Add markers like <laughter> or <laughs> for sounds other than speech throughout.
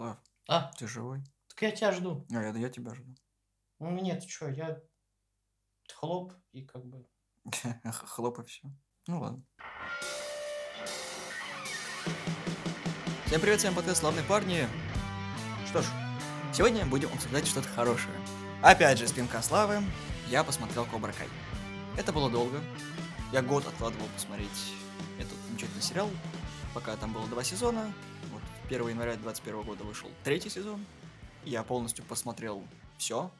Слав, А, ты живой? так я тебя жду. А, я, я тебя жду. Ну, нет, что, я хлоп и как бы... <laughs> Хлоп и все. Ну ладно. Всем привет, всем подкаст «Славные парни». Что ж, сегодня будем обсуждать что-то хорошее. Опять же, спинка славы. Я посмотрел Кобра Кай. Это было долго. Я год откладывал посмотреть этот замечательный сериал, пока там было два сезона. Вот 1 января 2021 года вышел третий сезон. Я полностью посмотрел все,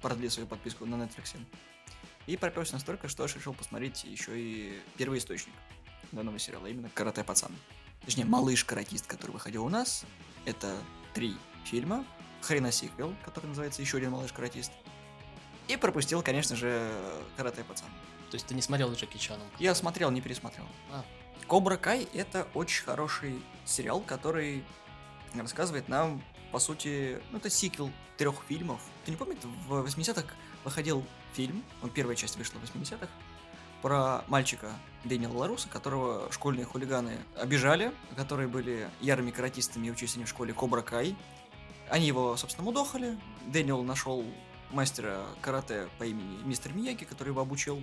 продлил свою подписку на Netflix. И пропёрся настолько, что решил посмотреть еще и первый источник данного сериала, именно «Карате пацан». Точнее, «Малыш-каратист», который выходил у нас. Это три фильма. Хрена сиквел, который называется «Еще один малыш-каратист». И пропустил, конечно же, «Карате пацан». То есть ты не смотрел Джеки Чаном? Я смотрел, не пересмотрел. А. Кобра Кай это очень хороший сериал, который рассказывает нам, по сути, ну это сиквел трех фильмов. Ты не помнишь, в 80-х выходил фильм, он первая часть вышла в 80-х, про мальчика Дэниела Ларуса, которого школьные хулиганы обижали, которые были ярыми каратистами и учились в школе Кобра Кай. Они его, собственно, мудохали. Дэниел нашел мастера карате по имени Мистер Мияги, который его обучил.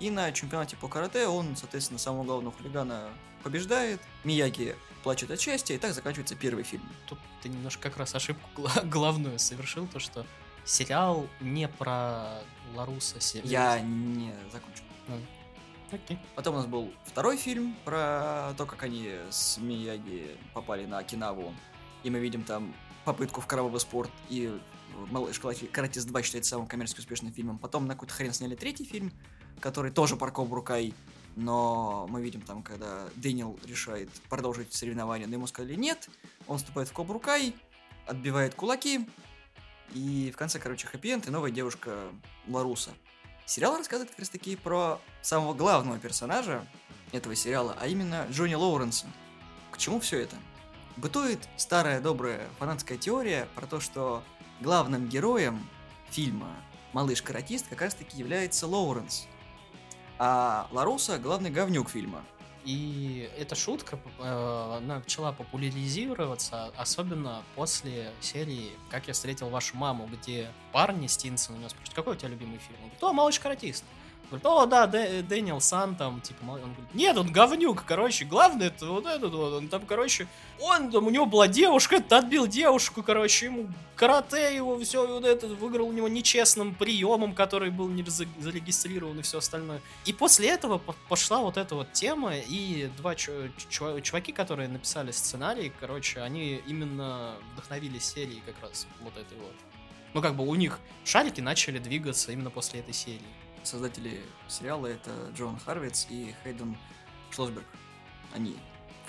И на чемпионате по карате он, соответственно, самого главного хулигана побеждает. Мияги плачет от счастья, и так заканчивается первый фильм. Тут ты немножко как раз ошибку гла- <laughs> главную совершил, то что сериал не про Ларуса. се- Я не закончил. Окей. Потом у нас был второй фильм про то, как они с Мияги попали на Окинаву. И мы видим там попытку в кровавый спорт. И «Малыш Карати- Каратист 2» считается самым коммерчески успешным фильмом. Потом на какой-то хрен сняли третий фильм, который тоже про Кобру Кай. Но мы видим там, когда Дэниел решает продолжить соревнования, но ему сказали нет. Он вступает в Кобру Кай, отбивает кулаки. И в конце, короче, хэппи-энд и новая девушка Ларуса. Сериал рассказывает как раз таки про самого главного персонажа этого сериала, а именно Джонни Лоуренса. К чему все это? Бытует старая добрая фанатская теория про то, что главным героем фильма «Малыш-каратист» как раз таки является Лоуренс. А Ларуса — главный говнюк фильма. И эта шутка э, она начала популяризироваться, особенно после серии «Как я встретил вашу маму», где парни Стинсон у него спрашивают, какой у тебя любимый фильм? Он говорит, о, малыш-каратист. Говорит, о, да, Дэ- Дэниел Сан там, типа, он говорит, нет, он говнюк, короче, главное, это вот этот вот, он там, короче, он там, у него была девушка, этот отбил девушку, короче, ему карате его, все, вот это, выиграл у него нечестным приемом, который был не за- зарегистрирован и все остальное. И после этого по- пошла вот эта вот тема, и два чу- чу- чуваки, которые написали сценарий, короче, они именно вдохновились серией как раз вот этой вот. Ну, как бы у них шарики начали двигаться именно после этой серии. Создатели сериала — это Джон Харвиц и Хейден Шлосберг. Они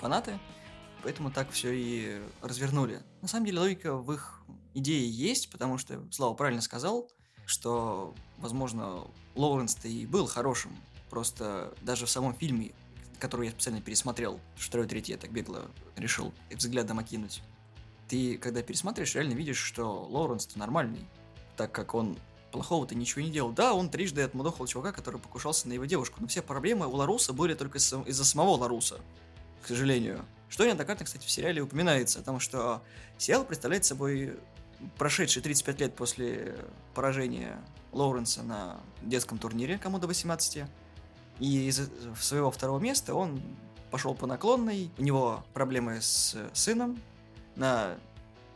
фанаты, поэтому так все и развернули. На самом деле логика в их идее есть, потому что Слава правильно сказал, что, возможно, Лоуренс-то и был хорошим. Просто даже в самом фильме, который я специально пересмотрел, второй, третий я так бегло решил взглядом окинуть, ты, когда пересматриваешь, реально видишь, что Лоуренс-то нормальный, так как он плохого-то ничего не делал. Да, он трижды отмудохал чувака, который покушался на его девушку, но все проблемы у Ларуса были только из- из-за самого Ларуса, к сожалению. Что неоднократно, кстати, в сериале упоминается, о том, что сериал представляет собой прошедшие 35 лет после поражения Лоуренса на детском турнире, кому до 18, и из своего второго места он пошел по наклонной, у него проблемы с сыном, на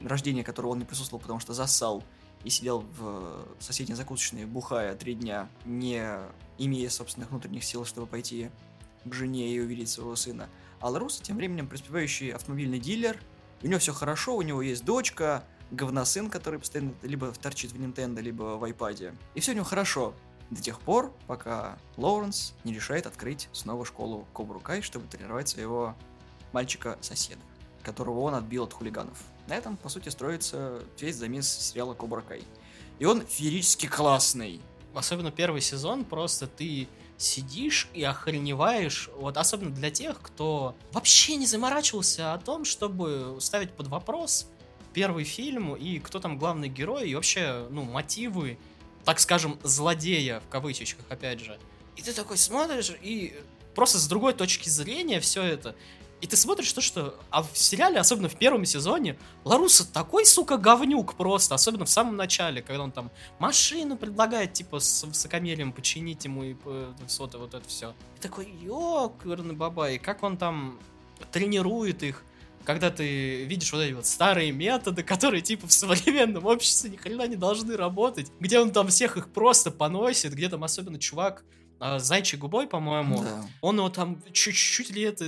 рождение которого он не присутствовал, потому что зассал и сидел в соседней закусочной, бухая три дня, не имея собственных внутренних сил, чтобы пойти к жене и увидеть своего сына. А Ларус, тем временем, преуспевающий автомобильный дилер, у него все хорошо, у него есть дочка, говносын, который постоянно либо торчит в Nintendo, либо в iPad. И все у него хорошо. До тех пор, пока Лоуренс не решает открыть снова школу Кобру Кай, чтобы тренировать своего мальчика-соседа, которого он отбил от хулиганов. На этом, по сути, строится весь замес сериала Кобра Кай. И он феерически классный. Особенно первый сезон, просто ты сидишь и охреневаешь, вот особенно для тех, кто вообще не заморачивался о том, чтобы ставить под вопрос первый фильм и кто там главный герой, и вообще, ну, мотивы, так скажем, злодея, в кавычечках, опять же. И ты такой смотришь, и просто с другой точки зрения все это. И ты смотришь то, что... А в сериале, особенно в первом сезоне, Ларуса такой, сука, говнюк просто. Особенно в самом начале, когда он там машину предлагает, типа, с высокомерием починить ему и вот, вот это все. И такой, ёкарный баба, и как он там тренирует их когда ты видишь вот эти вот старые методы, <laughs> которые типа в современном обществе ни хрена не должны работать, где он там всех их просто поносит, где там особенно чувак зайчий губой, по-моему, да. он его там чуть-чуть ли это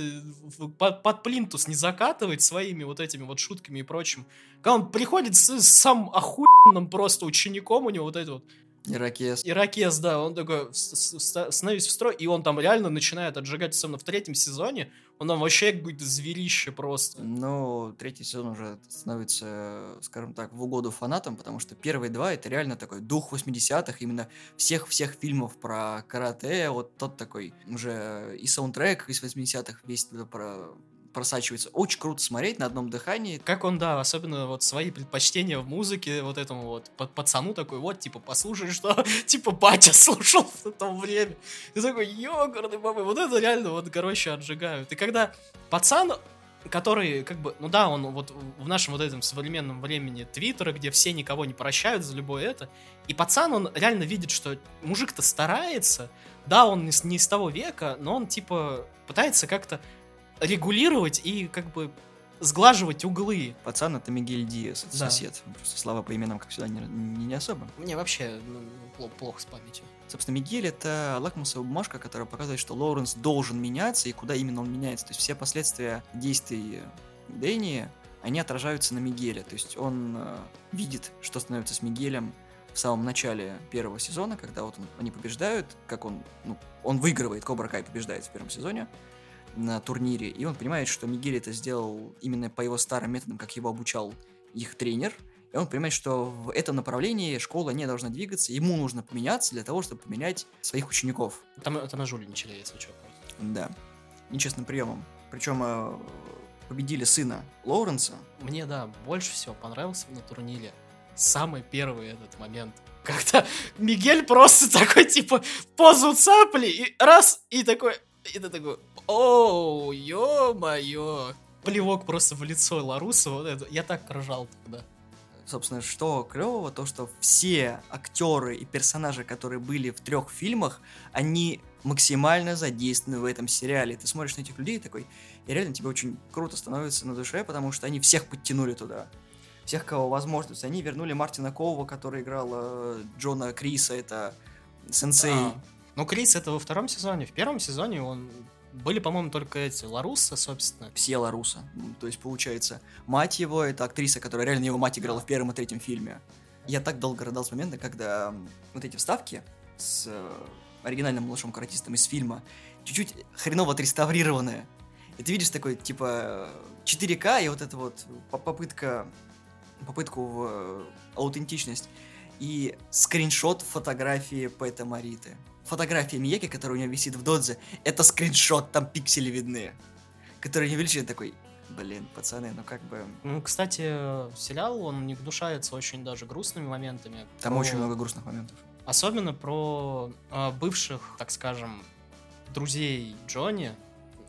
под, плинтус не закатывает своими вот этими вот шутками и прочим. Когда он приходит с, с самым охуенным просто учеником, у него вот это вот Иракес. Иракес, да, он такой, становись в строй, и он там реально начинает отжигать, особенно в третьем сезоне, он там вообще какое-то зверище просто. Ну, третий сезон уже становится, скажем так, в угоду фанатам, потому что первые два это реально такой дух 80-х, именно всех-всех фильмов про карате, вот тот такой уже и саундтрек из 80-х, весь про просачивается. Очень круто смотреть на одном дыхании. Как он, да, особенно вот свои предпочтения в музыке, вот этому вот пацану такой, вот, типа, послушай, что, <laughs> типа, батя слушал в то время. И такой, ёгорный бабы, вот это реально, вот, короче, отжигают. И когда пацан, который, как бы, ну да, он вот в нашем вот этом современном времени Твиттера, где все никого не прощают за любое это, и пацан, он реально видит, что мужик-то старается, да, он не с, не с того века, но он, типа, пытается как-то регулировать и как бы сглаживать углы. Пацан это Мигель Диас, это да. сосед. Просто слава по именам, как всегда, не, не, не особо. Мне вообще ну, плохо с памятью. Собственно, Мигель это лакмусовая бумажка, которая показывает, что Лоуренс должен меняться и куда именно он меняется. То есть все последствия действий Дэнни, они отражаются на Мигеле. То есть он э, видит, что становится с Мигелем в самом начале первого сезона, когда вот он, они побеждают, как он, ну, он выигрывает, Кобра Кай побеждает в первом сезоне, на турнире, и он понимает, что Мигель это сделал именно по его старым методам, как его обучал их тренер, и он понимает, что в этом направлении школа не должна двигаться, ему нужно поменяться для того, чтобы поменять своих учеников. Там, это на жульничали, если что. Да. Нечестным приемом. Причем э, победили сына Лоуренса. Мне, да, больше всего понравился на турнире самый первый этот момент. Когда Мигель просто <laughs> такой, типа, позу цапли, и раз, и такой, и ты такой, о, ё-моё. Плевок просто в лицо Ларуса, вот это. Я так ржал тогда. Собственно, что клевого, то что все актеры и персонажи, которые были в трех фильмах, они максимально задействованы в этом сериале. Ты смотришь на этих людей такой, и реально тебе очень круто становится на душе, потому что они всех подтянули туда. Всех, кого возможно. Они вернули Мартина Коува, который играл э, Джона Криса, это сенсей. Да. Ну, Крис это во втором сезоне. В первом сезоне он были, по-моему, только эти Ларуса, собственно. Все Ларуса. То есть, получается, мать его, это актриса, которая реально его мать играла в первом и третьем фильме. Я так долго рыдал с момента, когда вот эти вставки с э, оригинальным младшим каратистом из фильма чуть-чуть хреново отреставрированные. И ты видишь такой, типа, 4К, и вот эта вот попытка, попытку в э, аутентичность, и скриншот фотографии Пэта Мариты фотография Мияки, которая у него висит в додзе, это скриншот, там пиксели видны. Который не увеличен такой, блин, пацаны, ну как бы... Ну, кстати, сериал, он не гнушается очень даже грустными моментами. Там про... очень много грустных моментов. Особенно про э, бывших, так скажем, друзей Джонни.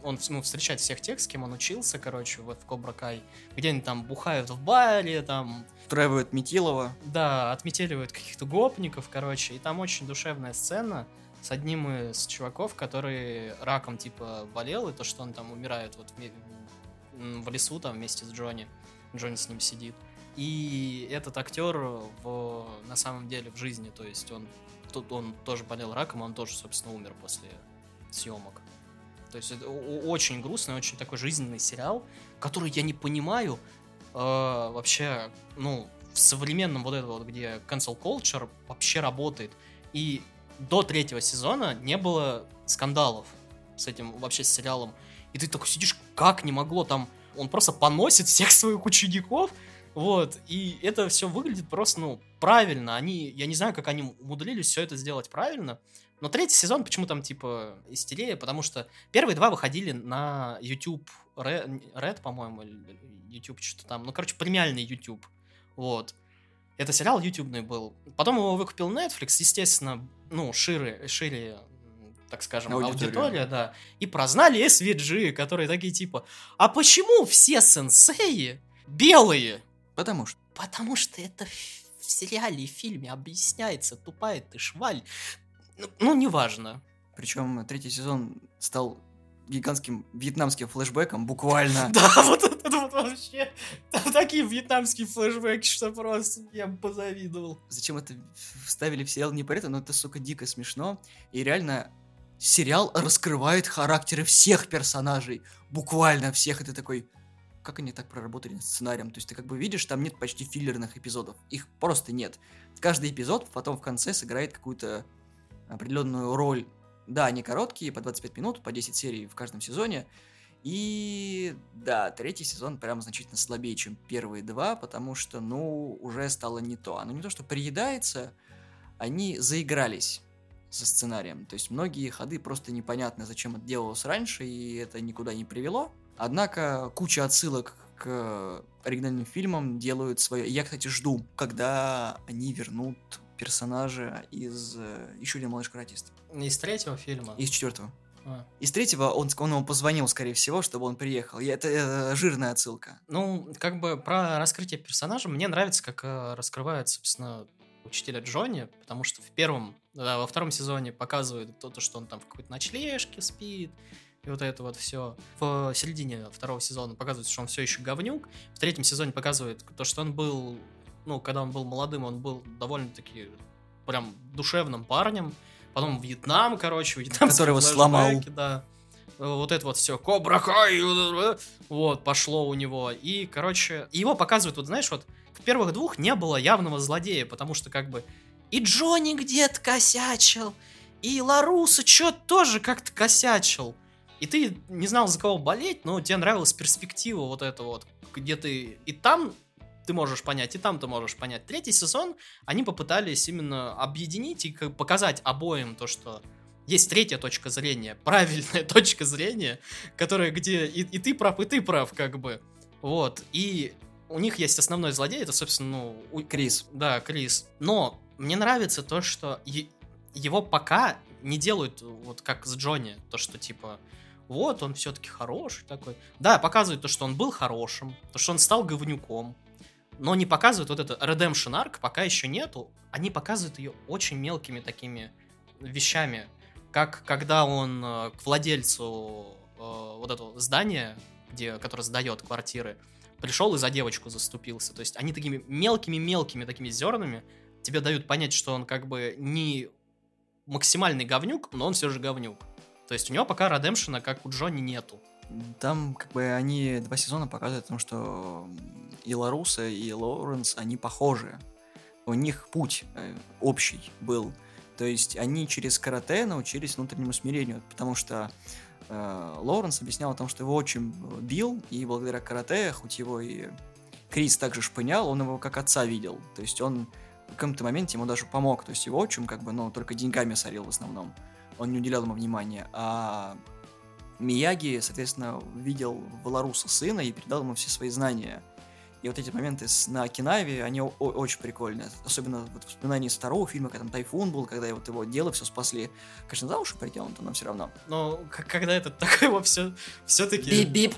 Он ну, встречает всех тех, с кем он учился, короче, вот в Кобра Кай. Где они там бухают в баре, там... Устраивают Метилова. Да, отметеливают каких-то гопников, короче. И там очень душевная сцена с одним из чуваков, который раком, типа, болел, и то, что он там умирает вот в, в лесу там вместе с Джонни. Джонни с ним сидит. И этот актер в, на самом деле в жизни, то есть он, тут он тоже болел раком, он тоже, собственно, умер после съемок. То есть это очень грустный, очень такой жизненный сериал, который я не понимаю э, вообще, ну, в современном вот этом вот, где cancel culture вообще работает. И до третьего сезона не было скандалов с этим вообще с сериалом. И ты такой сидишь, как не могло там... Он просто поносит всех своих учеников, вот, и это все выглядит просто, ну, правильно. Они, я не знаю, как они умудрились все это сделать правильно, но третий сезон почему там, типа, истерия, потому что первые два выходили на YouTube Red, Red по-моему, или YouTube что-то там, ну, короче, премиальный YouTube, вот. Это сериал ютубный был. Потом его выкупил Netflix, естественно, ну, шире, шире так скажем, Аудиторию. аудитория, да, и прознали SVG, которые такие типа, а почему все сенсеи белые? Потому что. Потому что это в сериале и фильме объясняется, тупая ты шваль. Ну, ну, неважно. Причем третий сезон стал гигантским вьетнамским флешбеком, буквально. <laughs> Да, вот это вот вообще. Там такие вьетнамские флешбеки, что просто я бы позавидовал. Зачем это вставили в сериал, не понятно, но это, сука, дико смешно. И реально сериал раскрывает характеры всех персонажей. Буквально всех. Это такой, как они так проработали сценарием? То есть ты как бы видишь, там нет почти филлерных эпизодов. Их просто нет. Каждый эпизод потом в конце сыграет какую-то определенную роль. Да, они короткие, по 25 минут, по 10 серий в каждом сезоне. И да, третий сезон прям значительно слабее, чем первые два, потому что, ну, уже стало не то. Оно не то, что приедается, они заигрались со сценарием. То есть многие ходы просто непонятно, зачем это делалось раньше, и это никуда не привело. Однако куча отсылок к оригинальным фильмам делают свое. Я, кстати, жду, когда они вернут персонажа из э, еще один малыш каратист. Из третьего фильма? Из четвертого. А. Из третьего он, он ему позвонил, скорее всего, чтобы он приехал. И это, это жирная отсылка. Ну, как бы про раскрытие персонажа мне нравится, как э, раскрывает, собственно, учителя Джонни, потому что в первом, да, во втором сезоне показывают то, то, что он там в какой-то ночлежке спит, и вот это вот все. В середине второго сезона показывается, что он все еще говнюк. В третьем сезоне показывает то, что он был, ну, когда он был молодым, он был довольно-таки прям душевным парнем. Потом Вьетнам, короче, Вьетнам. Который его сломал. Да. Вот это вот все, Кобра Кай, вот, пошло у него. И, короче, его показывают, вот знаешь, вот в первых двух не было явного злодея, потому что как бы и Джонни где-то косячил, и Ларуса что-то тоже как-то косячил. И ты не знал, за кого болеть, но тебе нравилась перспектива вот эта вот, где ты и там ты можешь понять, и там ты можешь понять. Третий сезон они попытались именно объединить и показать обоим то, что есть третья точка зрения, <laughs> правильная точка зрения, которая где и, и ты прав, и ты прав, как бы. Вот. И у них есть основной злодей, это, собственно, ну... у- Крис. Да, Крис. Но мне нравится то, что его пока не делают вот как с Джонни, то, что типа вот, он все-таки хороший такой. Да, показывает то, что он был хорошим, то, что он стал говнюком. Но не показывают вот это Redemption Arc, пока еще нету. Они показывают ее очень мелкими такими вещами. Как когда он э, к владельцу э, вот этого здания, где, который сдает квартиры, пришел и за девочку заступился. То есть они такими мелкими-мелкими такими зернами тебе дают понять, что он как бы не максимальный говнюк, но он все же говнюк. То есть у него пока Редемпшена, как у Джонни, нету. Там, как бы, они два сезона показывают о том, что и Ларуса, и Лоуренс, они похожи. У них путь э, общий был. То есть они через карате научились внутреннему смирению, потому что э, Лоуренс объяснял о том, что его очень бил, и благодаря карате, хоть его и Крис также шпынял, он его как отца видел. То есть он в каком-то моменте ему даже помог. То есть его отчим как бы, ну, только деньгами сорил в основном. Он не уделял ему внимания. А Мияги, соответственно, видел в Ларуса сына и передал ему все свои знания. И вот эти моменты с, на Окинаве, они о- очень прикольные. Особенно вот воспоминания из второго фильма, когда там тайфун был, когда вот его дело все спасли. Конечно, за уши притянуто, но все равно. Но к- когда этот <laughs> такой его все, все-таки... Бип-бип.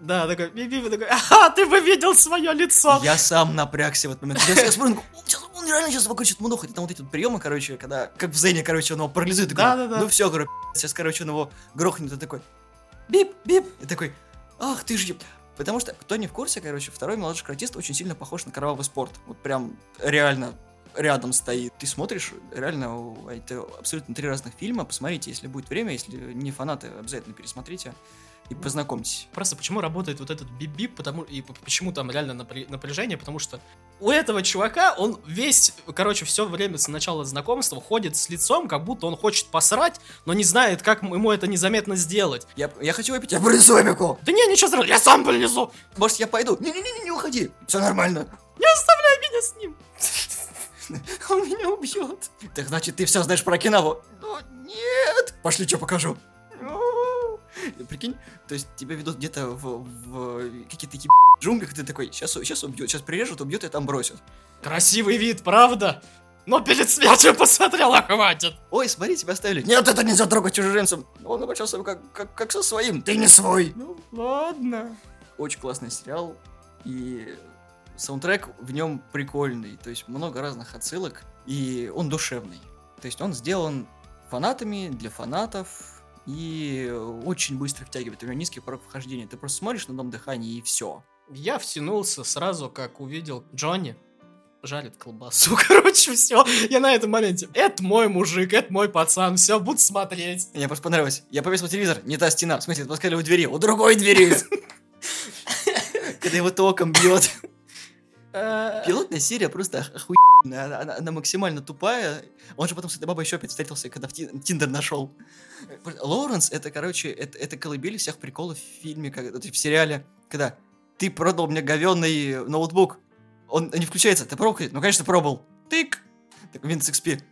Да, такой, бип-бип, такой, а, ты бы видел свое лицо! Я сам напрягся в этот момент. Я, я смотрю, он, сейчас- он реально сейчас выкрутит мудохать. Там вот эти вот приемы, короче, когда, как в Зене, короче, он его парализует. такой, Да-да-да. Ну все, короче, сейчас, короче, он его грохнет. И такой, бип, бип. И такой, ах ты ж еб-. Потому что, кто не в курсе, короче, второй младший каратист очень сильно похож на кровавый спорт. Вот прям реально рядом стоит. Ты смотришь, реально, это абсолютно три разных фильма. Посмотрите, если будет время, если не фанаты, обязательно пересмотрите и познакомьтесь. Просто почему работает вот этот бип-бип, потому и почему там реально напря- напряжение, потому что у этого чувака он весь, короче, все время с начала знакомства ходит с лицом, как будто он хочет посрать, но не знает, как ему это незаметно сделать. Я, я хочу выпить, я принесу Эмику. Да не, ничего страшного, я сам принесу! Может, я пойду? Не-не-не, не уходи. Все нормально. Не оставляй меня с ним! <laughs> Он меня убьет. Так значит, ты все знаешь про Кинаву? Ну, нет. Пошли, что покажу. <laughs> Прикинь, то есть тебя ведут где-то в, в какие-то такие джунглях, и ты такой, сейчас, сейчас убьет, сейчас прирежут, убьет и там бросят. Красивый вид, правда? но перед смертью посмотрела, хватит. Ой, смотри, тебя оставили. Нет, это нельзя трогать чужеземцем. Он обращался как, как, как со своим. Ты не свой. Ну, ладно. Очень классный сериал. И саундтрек в нем прикольный. То есть много разных отсылок. И он душевный. То есть он сделан фанатами, для фанатов. И очень быстро втягивает. У него низкий порог вхождения. Ты просто смотришь на дом дыхания и все. Я втянулся сразу, как увидел Джонни жарит колбасу. <laughs> Короче, все. Я на этом моменте. Это мой мужик, это мой пацан. Все, буду смотреть. Мне просто понравилось. Я повесил телевизор, не та стена. В смысле, отпускали у двери, у другой двери. <laughs> Когда его током бьет. Э, Пилотная серия просто охуенная. Она, она- она максимально тупая. Он же потом с этой бабой еще опять встретился, когда в Ти- Тиндер нашел. Лоуренс, это, короче, это, это колыбель всех приколов в фильме, как, в сериале. Когда ты продал мне говенный ноутбук, он не включается, ты пробовал? Ну, конечно, пробовал. Тык! Так, Windows XP.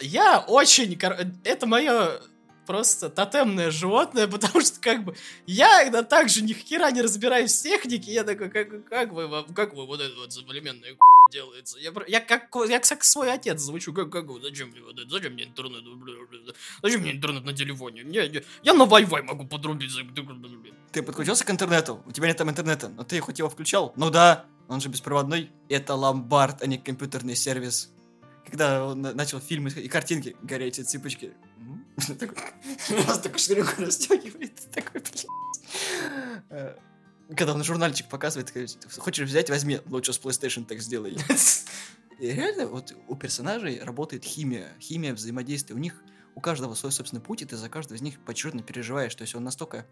Я очень... Это мое просто тотемное животное, <laughs> потому что как бы я когда так же ни хера не разбираюсь в технике, я такой, как, как вы, как вы вот это вот современное делается? Я, я как, я как свой отец звучу, как, как зачем мне зачем мне интернет, зачем мне интернет на телефоне? Я, я, я на Wi-Fi могу подрубить. Ты подключился к интернету? У тебя нет там интернета, но ты хоть его включал? Ну да, он же беспроводной. Это ломбард, а не компьютерный сервис. Когда он на- начал фильмы и картинки, горячие цыпочки. М? <laughs> <laughs> Такой, шнурок расстегивает, такой, блядь. Когда он журнальчик показывает, хочешь взять, возьми, лучше с PlayStation так сделай. И реально, вот у персонажей работает химия, химия взаимодействия. У них, у каждого свой собственный путь, и ты за каждого из них поочередно переживаешь. То есть он настолько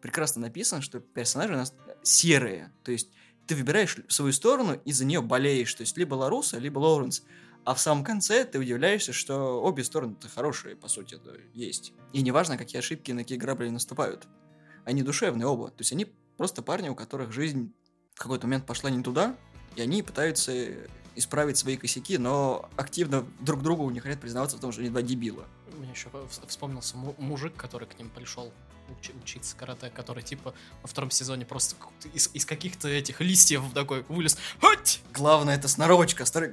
прекрасно написан, что персонажи у нас серые. То есть ты выбираешь свою сторону и за нее болеешь. То есть либо Ларуса, либо Лоуренс. А в самом конце ты удивляешься, что обе стороны-то хорошие, по сути, это есть. И неважно, какие ошибки на какие грабли наступают. Они душевные оба. То есть они просто парни, у которых жизнь в какой-то момент пошла не туда, и они пытаются исправить свои косяки, но активно друг другу не хотят признаваться в том, что они два дебила. Мне еще вспомнился му- мужик, который к ним пришел учи- учиться карате, который типа во втором сезоне просто из, из каких-то этих листьев такой вылез. Хоть! Главное, это сноровочка, старый...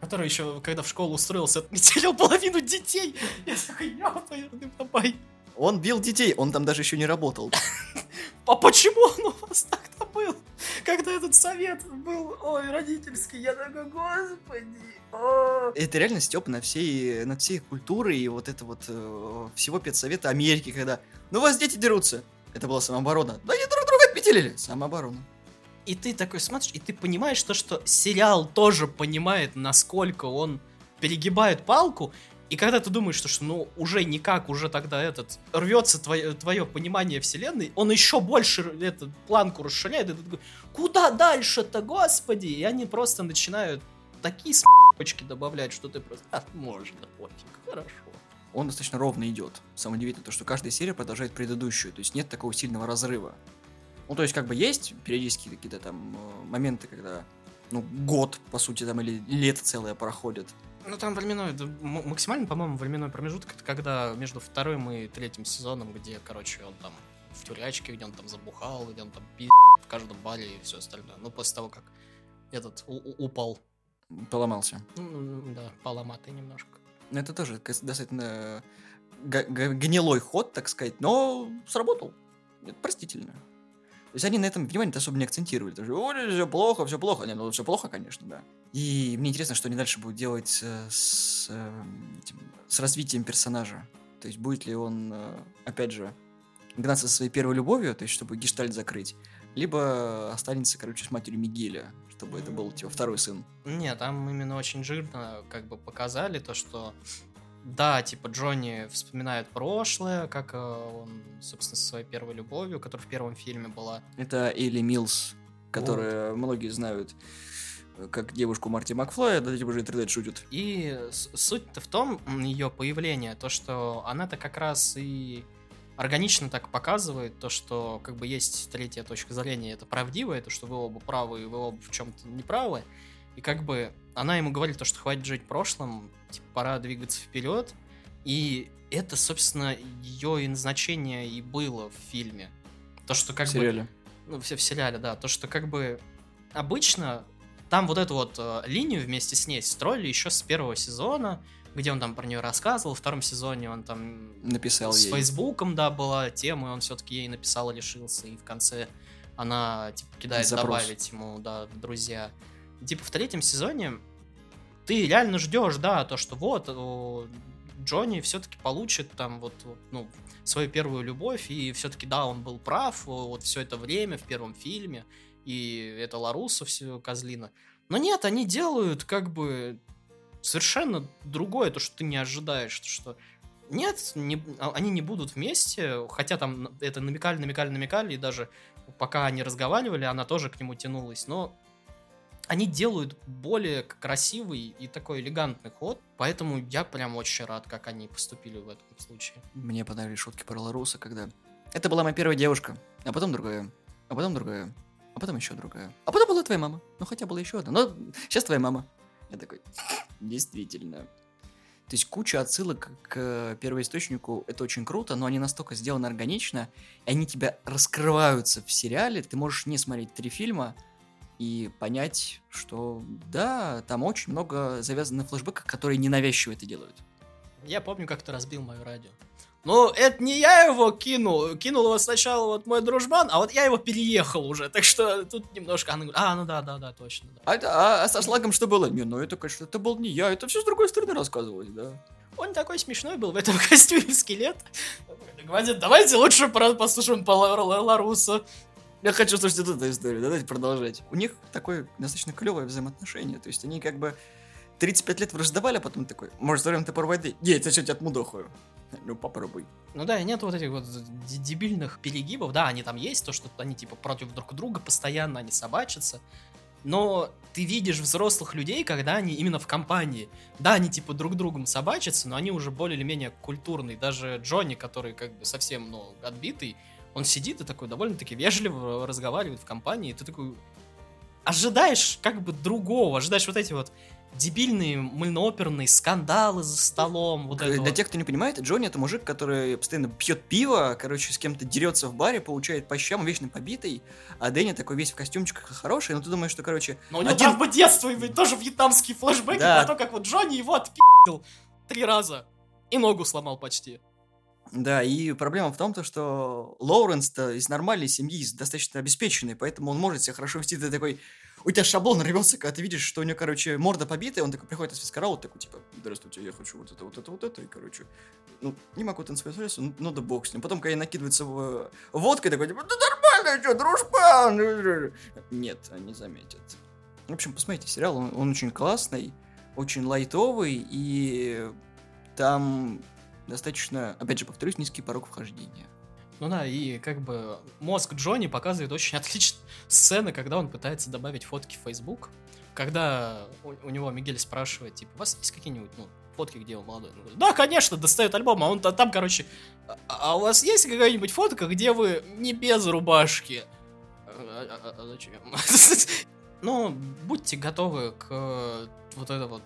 Который еще, когда в школу устроился, отметил половину детей. Я такой, ёпаный бабай. Он бил детей, он там даже еще не работал. А почему он у вас так-то был? Когда этот совет был, ой, родительский, я такой, господи. о». Это реально степ на всей, над всей культурой и вот это вот э, всего педсовета Америки, когда ну вас дети дерутся. Это была самооборона. Да они друг друга отпетелили. Самооборона. И ты такой смотришь, и ты понимаешь то, что сериал тоже понимает, насколько он перегибает палку, и когда ты думаешь, что, ну уже никак, уже тогда этот рвется твое, твое понимание вселенной, он еще больше эту планку расширяет, и ты такой, куда дальше-то, господи? И они просто начинают такие с***очки добавлять, что ты просто, а, можно, пофиг, хорошо. Он достаточно ровно идет. Самое удивительное то, что каждая серия продолжает предыдущую. То есть нет такого сильного разрыва. Ну, то есть, как бы есть периодически какие-то там э, моменты, когда ну, год, по сути, там, или лето целое проходит. Ну, там временной, максимально, по-моему, временной промежуток, это когда между вторым и третьим сезоном, где, короче, он там в тюрячке, где он там забухал, где он там пи в каждом баре и все остальное. Ну, после того, как этот упал. Поломался. Ну, да, поломатый немножко. Но Это тоже достаточно г- гнилой ход, так сказать, но сработал. Это простительно. То есть они на этом внимание особо не акцентировали. Даже, ой, все плохо, все плохо. Не, ну все плохо, конечно, да. И мне интересно, что они дальше будут делать э, с, э, этим- с развитием персонажа. То есть будет ли он, э, опять же, гнаться со своей первой любовью, то есть чтобы гештальт закрыть, либо останется, короче, с матерью Мигеля, чтобы это был, типа, второй сын. Не, там именно очень жирно как бы показали то, что да, типа Джонни вспоминает прошлое, как э, он, собственно, со своей первой любовью, которая в первом фильме была. Это Элли Милс, которую многие знают как девушку Марти Макфлая, да, типа же интернет шутит. И суть-то в том, ее появление, то, что она-то как раз и органично так показывает то, что как бы есть третья точка зрения, это правдивое, то, что вы оба правы, и вы оба в чем-то неправы. И как бы она ему говорит то, что хватит жить прошлым, типа, пора двигаться вперед. И это, собственно, ее и назначение и было в фильме. То, что как в бы сериале. ну, все в сериале, да, то, что как бы обычно там вот эту вот э, линию вместе с ней строили еще с первого сезона, где он там про нее рассказывал. В втором сезоне он там Написал с ей. Фейсбуком, да, была тема, и он все-таки ей написал и лишился, и в конце она, типа, кидает Запрос. добавить ему, да, в друзья. И, типа, в третьем сезоне ты реально ждешь, да, то, что вот, о, Джонни все-таки получит там вот, вот, ну, свою первую любовь, и все-таки, да, он был прав вот все это время в первом фильме, и это Ларусу все козлина. Но нет, они делают как бы совершенно другое, то, что ты не ожидаешь, что нет, не- а- они не будут вместе, хотя там это намекали, намекали, намекали, и даже пока они разговаривали, она тоже к нему тянулась, но они делают более красивый и такой элегантный ход, поэтому я прям очень рад, как они поступили в этом случае. Мне понравились шутки про Ларуса, когда... Это была моя первая девушка, а потом другая, а потом другая, а потом еще другая. А потом была твоя мама. Ну, хотя была еще одна. Но сейчас твоя мама. Я такой, действительно. То есть куча отсылок к первоисточнику, это очень круто, но они настолько сделаны органично, и они тебя раскрываются в сериале, ты можешь не смотреть три фильма и понять, что да, там очень много завязано на флешбеках, которые ненавязчиво это делают. Я помню, как ты разбил мое радио. Ну, это не я его кинул. Кинул его сначала вот мой дружбан, а вот я его переехал уже. Так что тут немножко... Она говорит, а, ну да, да, да, точно. Да. А, а- а со шлагом что было? Не, ну это, конечно, это был не я, это все с другой стороны рассказывалось, да. Он такой смешной был в этом <laughs> костюме скелет. Говорит, давайте лучше послушаем по Ла- Ла- Ларусу. Я хочу слушать эту историю, давайте продолжать. У них такое достаточно клевое взаимоотношение, то есть они как бы 35 лет враждовали, а потом такой, может, взорвем топор войны? Не, это что, тебя отмудохаю. Ну, попробуй. Ну да, и нет вот этих вот дебильных перегибов. Да, они там есть, то, что они типа против друг друга постоянно, они собачатся. Но ты видишь взрослых людей, когда они именно в компании. Да, они типа друг другом собачатся, но они уже более или менее культурные. Даже Джонни, который как бы совсем, ну, отбитый, он сидит и такой довольно-таки вежливо разговаривает в компании, и ты такой ожидаешь как бы другого, ожидаешь вот эти вот дебильные мыльнооперные скандалы за столом, вот Для вот. тех, кто не понимает, Джонни это мужик, который постоянно пьет пиво, короче, с кем-то дерется в баре, получает по щам, вечно побитый, а Дэнни такой весь в костюмчиках хороший, но ты думаешь, что, короче, Но у него Один- там по детству и тоже вьетнамские флешбеки Да. про то, как вот Джонни его отпи***л три раза. И ногу сломал почти. Да, и проблема в том, то, что Лоуренс-то из нормальной семьи, из достаточно обеспеченной, поэтому он может себя хорошо вести. Ты такой, у тебя шаблон рвется, когда ты видишь, что у него, короче, морда побитая, он такой приходит из фискарала, такой, типа, здравствуйте, я хочу вот это, вот это, вот это, и, короче, ну, не могу танцевать с ну, ну да бог с ним. Потом, когда накидывается в водкой, такой, типа, да нормально, что, дружбан? Нет, они заметят. В общем, посмотрите, сериал, он, он очень классный, очень лайтовый, и там достаточно, опять же, повторюсь, низкий порог вхождения. Ну да, и как бы мозг Джонни показывает очень <laughs> отличные сцены, когда он пытается добавить фотки в Facebook. Когда у, у него Мигель спрашивает, типа, у вас есть какие-нибудь, ну, фотки, где он молодой? Он говорит, да, конечно, достает альбом, а он та- там, короче, а, а у вас есть какая-нибудь фотка, где вы не без рубашки? А, а- а зачем? <laughs> Ну, будьте готовы к э, вот это вот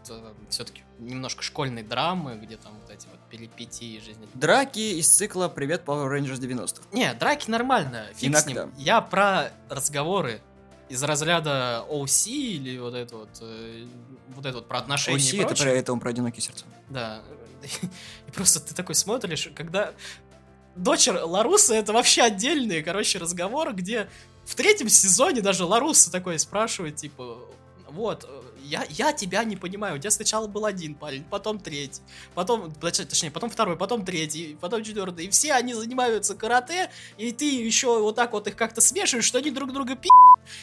все-таки немножко школьной драмы, где там вот эти вот перипетии жизни. Драки из цикла «Привет, Power Rangers 90-х». Не, драки нормально, фиг с Иногда. ним. Я про разговоры из разряда OC или вот это вот, э, вот это вот про отношения OC, и это про, это он про одинокие сердца. Да. <laughs> И просто ты такой смотришь, когда дочь Ларуса это вообще отдельные, короче, разговоры, где в третьем сезоне даже Ларуса такой спрашивает, типа, вот, я, я тебя не понимаю, у тебя сначала был один парень, потом третий, потом, точ- точнее, потом второй, потом третий, потом четвертый, и все они занимаются карате, и ты еще вот так вот их как-то смешиваешь, что они друг друга пи***.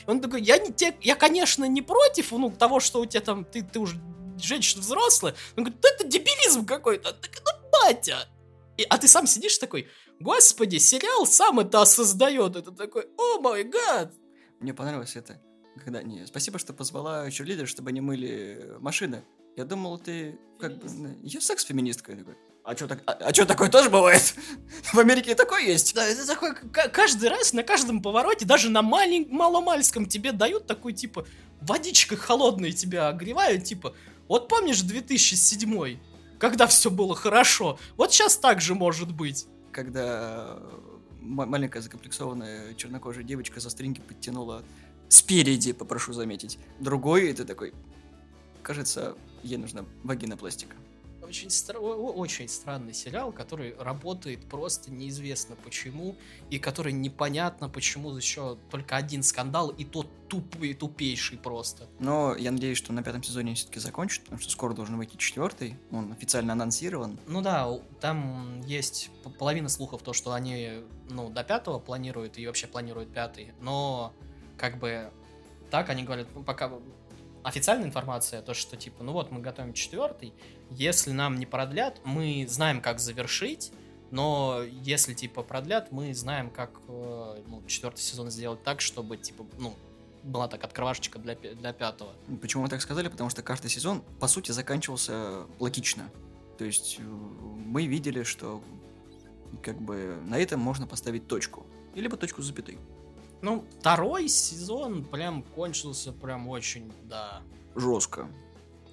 Он такой, я, не те, я, конечно, не против, ну, того, что у тебя там, ты, ты уже женщина взрослая. Он говорит, да это дебилизм какой-то. Так, ну, батя. И, а ты сам сидишь такой, господи, сериал сам это создает. Это такой, о май гад. Мне понравилось это. Когда не, спасибо, что позвала черлидер, чтобы они мыли машины. Я думал, ты как бы... Я секс-феминистка. Я такой, а что так, а, а чё такое тоже бывает? <laughs> В Америке такое есть. Да, это такой, к- каждый раз, на каждом повороте, даже на малень, маломальском тебе дают такой, типа, водичкой холодной тебя огревают, типа, вот помнишь 2007 когда все было хорошо, вот сейчас так же может быть. Когда м- маленькая закомплексованная чернокожая девочка за стринги подтянула Спереди, попрошу заметить. Другой, ты такой... Кажется, ей нужна вагина пластика. Очень, стра- очень странный сериал, который работает просто неизвестно почему, и который непонятно почему еще только один скандал, и тот тупый, тупейший просто. Но я надеюсь, что на пятом сезоне все-таки закончат, потому что скоро должен выйти четвертый. Он официально анонсирован. Ну да, там есть половина слухов, то, что они, ну, до пятого планируют и вообще планируют пятый, но как бы так они говорят, пока официальная информация, то, что типа, ну вот, мы готовим четвертый, если нам не продлят, мы знаем, как завершить, но если, типа, продлят, мы знаем, как э, ну, четвертый сезон сделать так, чтобы, типа, ну, была так открывашечка для, для пятого. Почему мы так сказали? Потому что каждый сезон, по сути, заканчивался логично. То есть э, мы видели, что как бы на этом можно поставить точку. Или бы точку с запятой. Ну, второй сезон прям кончился прям очень, да, Жестко.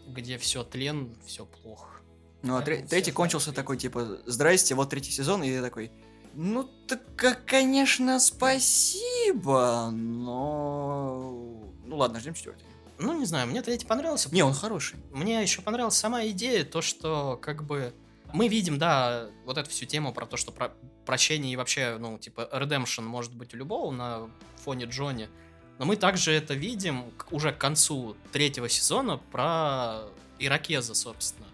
где все тлен, все плохо. Ну, а тре- третий кончился такой, типа, здрасте, вот третий сезон, и я такой, ну, так, а, конечно, спасибо, но... Ну, ладно, ждем четвертый. Ну, не знаю, мне третий понравился. Не, он хороший. Мне еще понравилась сама идея, то, что как бы мы видим, да, вот эту всю тему про то, что про прощение и вообще, ну, типа, redemption может быть у любого на фоне Джонни. Но мы также это видим уже к концу третьего сезона про Иракеза, собственно.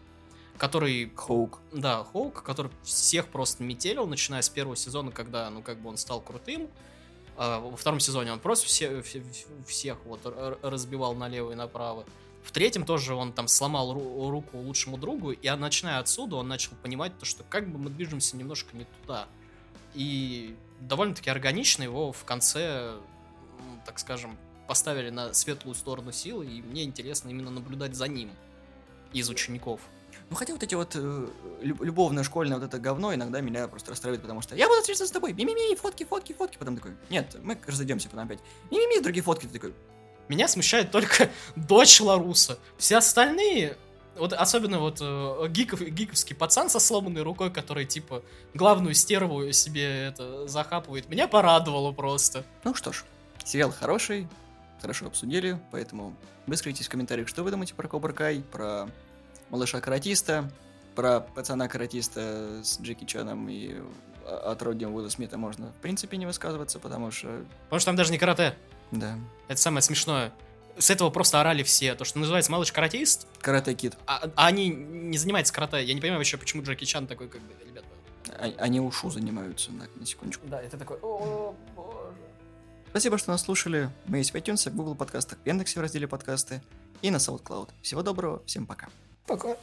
Который Хоук. Да, Хоук, который всех просто метелил, начиная с первого сезона, когда, ну, как бы он стал крутым. А во втором сезоне он просто все, все- всех вот разбивал налево и направо. В третьем тоже он там сломал ру- руку лучшему другу, и начиная отсюда он начал понимать то, что как бы мы движемся немножко не туда. И довольно-таки органично его в конце, так скажем, поставили на светлую сторону силы, и мне интересно именно наблюдать за ним из учеников. Ну, хотя вот эти вот э, люб- любовное школьное вот это говно иногда меня просто расстраивает, потому что я буду встречаться с тобой, ми-ми-ми, фотки, фотки, фотки, потом такой, нет, мы разойдемся, потом опять, ми-ми-ми, другие фотки, ты такой, Меня смущает только <laughs> дочь Ларуса. Все остальные, вот особенно вот э, гиков, гиковский пацан со сломанной рукой, который типа главную стерву себе это захапывает, меня порадовало просто. ну что ж, сериал хороший, хорошо обсудили, поэтому выскажитесь в комментариях, что вы думаете про Кобра Кай, про малыша-каратиста, про пацана-каратиста с Джеки Чаном и а, отродьем Уилла Смита можно в принципе не высказываться, потому что, Потому что там даже не карате. Да, Это самое смешное. С этого просто орали все. То, что называется малыш каратист, Карате Кид, а, а они не занимаются карате. Я не понимаю вообще, почему Джеки Чан такой, как бы, ребята. они ушу занимаются, на, на секундочку. Да, это такой, о, боже. Спасибо, что нас слушали. Мы есть в iTunes, в Google подкастах, в Яндексе в разделе подкасты и на SoundCloud. Всего доброго, всем пока. Пока.